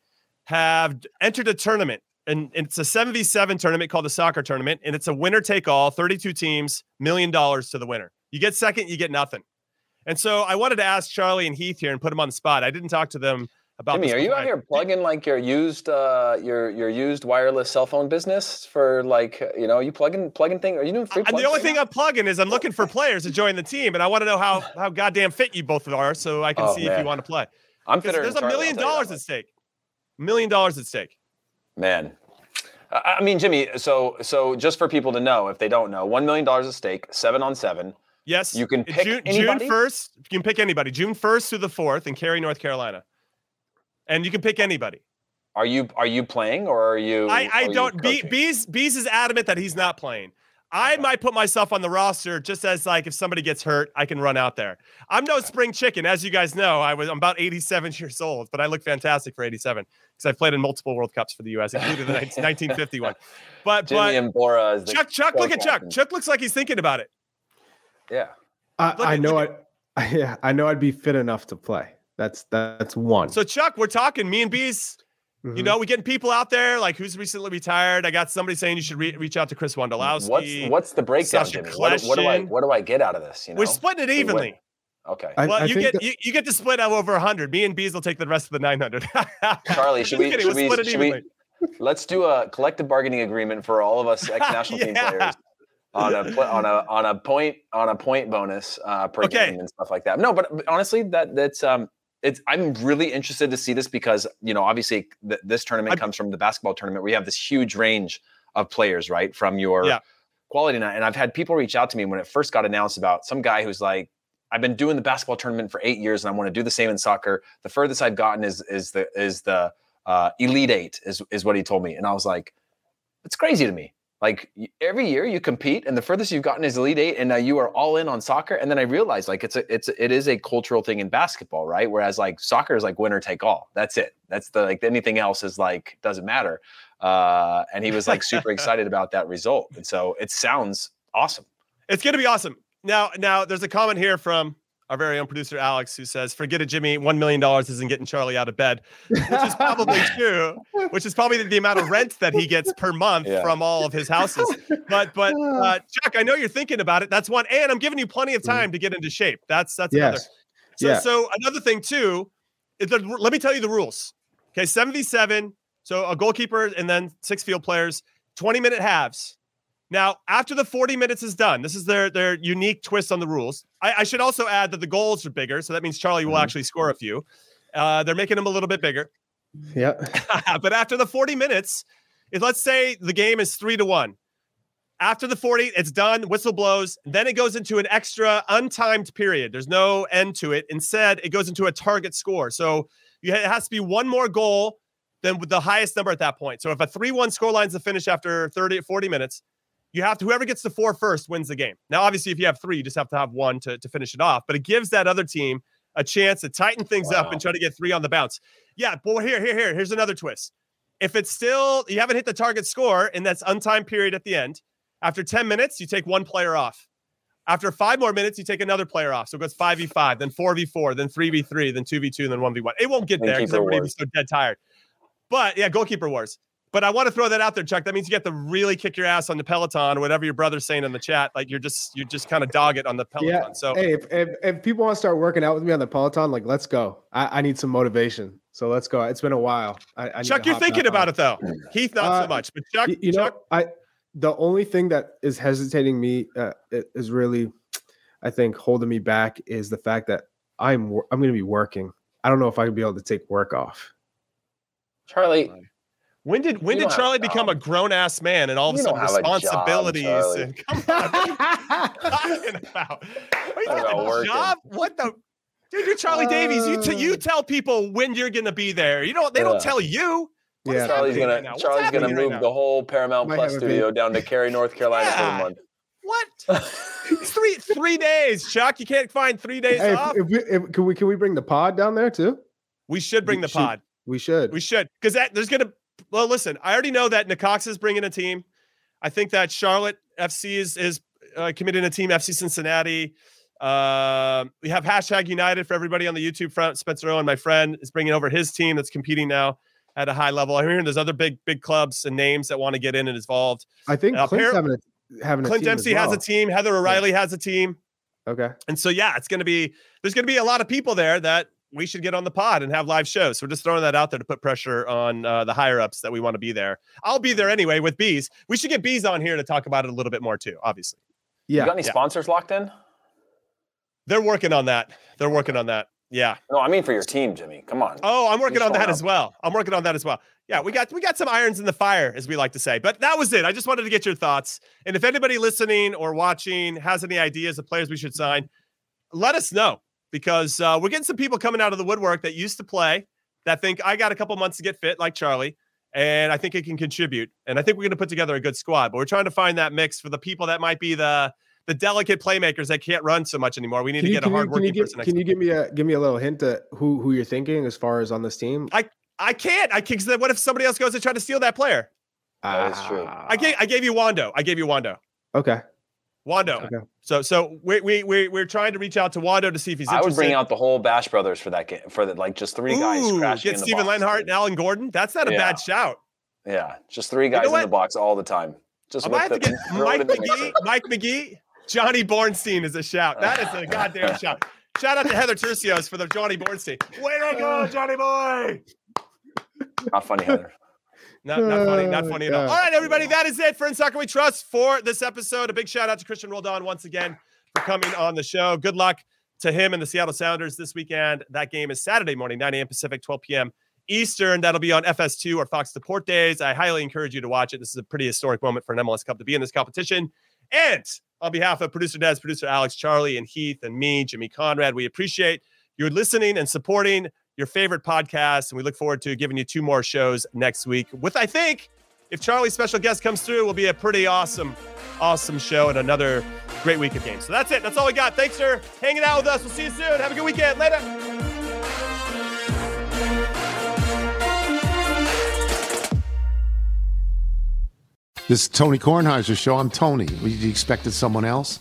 have entered a tournament. And, and it's a 7v7 tournament called the soccer tournament. And it's a winner take all, 32 teams, million dollars to the winner. You get second, you get nothing. And so I wanted to ask Charlie and Heath here and put them on the spot. I didn't talk to them about Jimmy, are you out here plugging like your used uh your your used wireless cell phone business for like you know you plugging plugging thing? Are you doing free? And the only right thing now? I'm plugging is I'm looking for players to join the team, and I want to know how how goddamn fit you both are, so I can Oh, see if you want to play. I'm fitter. There's a million I'll tell you dollars at stake. Million dollars at stake. Man, I mean, Jimmy. So so just for people to know, if they don't know, one million dollars at stake, seven on seven. Yes, You can pick June, anybody? June first. You can pick anybody. June first through the fourth in Cary, North Carolina, and you can pick anybody. Are you are you playing or are you? I, I are don't. Coaching? Bees Bees is adamant that he's not playing. I might put myself on the roster just as like if somebody gets hurt, I can run out there. I'm no spring chicken, as you guys know. I was I'm about 87 years old, but I look fantastic for 87 because I've played in multiple World Cups for the U.S., including the 1951. But Jimmy but and Bora is Chuck Chuck, look at Chuck. Chuck looks like he's thinking about it. Yeah. I, Look I at- know look I, yeah, I know I'd be fit enough to play. That's that's one. So Chuck, we're talking. Me and Bees. You Mhm. know, we getting people out there like who's recently retired. I got somebody saying you should re- reach out to Chris Wondolowski. What's what's the breakdown, Jimmy? What, do- what do I what do I get out of this? You know, We're splitting it To win. evenly. Okay. I- well, I you get that- you, you get to split out over 100. Me and Bees will take the rest of the 900. Charlie, should we Just kidding, should we'll we, split it should we evenly. let's do a collective bargaining agreement for all of us ex-national team players on a on a on a point on a point bonus uh, per Okay. game and stuff like that. No, but honestly, that that's um it's I'm really interested to see this because you know obviously th- this tournament I'm- comes from the basketball tournament where you have this huge range of players, right? From your Yeah. quality night, and I've had people reach out to me when it first got announced about some guy who's like. I've been doing the basketball tournament for eight years, and I want to do the same in soccer. The furthest I've gotten is is the is the uh, elite eight is is what he told me, and I was like, it's crazy to me. Like every year you compete, and the furthest you've gotten is elite eight, and now you are all in on soccer. And then I realized like it's a it's it is a cultural thing in basketball, right? Whereas like soccer is like winner take all. That's it. That's the like anything else is like doesn't matter. Uh, and he was like super excited about that result, and so it sounds awesome. It's going to be awesome. Now, now there's a comment here from our very own producer Alex who says, "Forget it, Jimmy. One million dollars isn't getting Charlie out of bed," which is probably true. Which is probably the, the amount of rent that he gets per month Yeah. from all of his houses. But, but uh, Chuck, I know you're thinking about it. That's one, and I'm giving you plenty of time to get into shape. That's that's another. So, Yeah. so another thing too, is that, let me tell you the rules. Okay, seventy-seven. So a goalkeeper and then six field players. Twenty minute halves. Now, after the 40 minutes is done, this is their their unique twist on the rules. I, I should also add that the goals are bigger, so that means Charlie will Mhm. actually score a few. Uh, they're making them a little bit bigger. Yep. but after the 40 minutes, if let's say the game is three to one, after the 40, it's done, whistle blows, then it goes into an extra untimed period. There's no end to it. Instead, it goes into a target score. So you, it has to be one more goal than with the highest number at that point. So if a 3 1 scoreline is the finish after 30, 40 minutes, you have to, whoever gets to four first wins the game. Now, obviously, if you have three, you just have to have one to, to finish it off, but it gives that other team a chance to tighten things up and try to get three on the bounce. Yeah, but here, here, here, here's another twist. If it's still you haven't hit the target score in that's untimed period at the end, after 10 minutes, you take one player off. After five more minutes, you take another player off. So it goes 5v5, then 4v4, then 3v3, then 2v2, then 1v1. It won't get there because keeper everybody will so dead tired. But yeah, goalkeeper wars. But I want to throw that out there, Chuck. That means you get to really kick your ass on the Peloton or whatever your brother's saying in the chat. Like you're just you just kind of dog it on the Peloton. Yeah. So hey, if, if, if people want to start working out with me on the Peloton, like let's go. I, I need some motivation. So let's go. It's been a while. I, I Chuck, you're thinking about on. it though. Heath, not Uh, so much. But Chuck, you know, Chuck, I the only thing that is hesitating me uh, is really, I think, holding me back is the fact that I'm I'm going to be working. I don't know if I can be able to take work off. Charlie, when did when You did Charlie become a grown ass man and all of a sudden don't a job, responsibilities and come on, what are you talking about? Are you Talking talking job? What the dude? You're Charlie Davies. You t- you Uh. tell people when you're gonna be there. You don't. They Yeah. don't tell you. What is Yeah. Charlie's gonna right Charlie's gonna happening right move the whole Paramount Might Plus studio big- down to Cary, North Carolina for Yeah. a month. What? three three days, Chuck. You can't find three days Hey, off. if, if we, if, can we can we bring the pod down there too? we should bring we the should- pod. We should. We should, because there's gonna. Well, listen, I already know that Nicox is bringing a team. I think that Charlotte FC is is uh, committing a team, FC Cincinnati. Um, we have hashtag United for everybody on the YouTube front. Spencer Owen, my friend, is bringing over his team that's competing now at a high level. I'm hearing there's other big big clubs and names that want to get in and involved. I think Uh, Clint's having a, having a Clint Dempsey has a team. Heather O'Reilly has a team. Okay. And so yeah, it's going to be there's going to be a lot of people there that we should get on the pod and have live shows. So we're just throwing that out there to put pressure on uh, the higher ups that we want to be there. I'll be there anyway with bees. We should get bees on here to talk about it a little bit more too. Obviously, Yeah. You got any Yeah. sponsors locked in? they're working on that. They're working on that. Yeah. No, I mean for your team, Jimmy. Come on. Oh, I'm working Who's on that showing as well. I'm working on that as well. Yeah, we got we got some irons in the fire, as we like to say. But that was it. I just wanted to get your thoughts. And if anybody listening or watching has any ideas of players we should sign, let us know because uh, we're getting some people coming out of the woodwork that used to play that think I got a couple months to get fit, like Charlie, and I think it can contribute. And I think we're going to put together a good squad. But we're trying to find that mix for the people that might be the the delicate playmakers that can't run so much anymore. We need Can to you, get a can, you, hard can, working you give, person. can you give me a give me a little hint at who who you're thinking as far as on this team? I I can't. I can't. 'cause then What if somebody else goes and try to steal that player? That is true. I gave I gave you Wando. I gave you Wando. Okay. Wando. Okay. So so we we we we're trying to reach out to Wando to see if he's Interested. I would interested. bring out the whole Bash Brothers for that game. For the like just three guys Ooh, crashing get in the Steven box. Lenhart and Alan Gordon. That's not a Yeah. bad shout. Yeah, just three know guys in the box all the time. Just I might whip have to get Mike in the mixer. Magee. Mike Magee. Johnny Bornstein is a shout. That is a goddamn shout. Shout out to Heather Tercios for the Johnny Bornstein. Way to go, Johnny boy. Not funny, Heather. Not, not funny, not Oh, funny at all. All right, everybody, that is it for In Soccer We Trust for this episode. A big shout out to Cristian Roldan once again for coming on the show. Good luck to him and the Seattle Sounders this weekend. That game is Saturday morning, 9 a.m. Pacific, 12 p.m. Eastern. That'll be on FS2 or Fox Support Days. I highly encourage you to watch it. This is a pretty historic moment for an MLS Cup to be in this competition. And on behalf of producer Des, producer Alex, Charlie, and Heath, and me, Jimmy Conrad, we appreciate your listening and supporting your favorite podcast. And we look forward to giving you two more shows next week with, I think, if Charlie's special guest comes through, will be a pretty awesome, awesome show and another great week of games. So that's it. That's all we got. Thanks for hanging out with us. We'll see you soon. Have a good weekend. Later. This is Tony Kornheiser's show. I'm Tony. You expected someone else?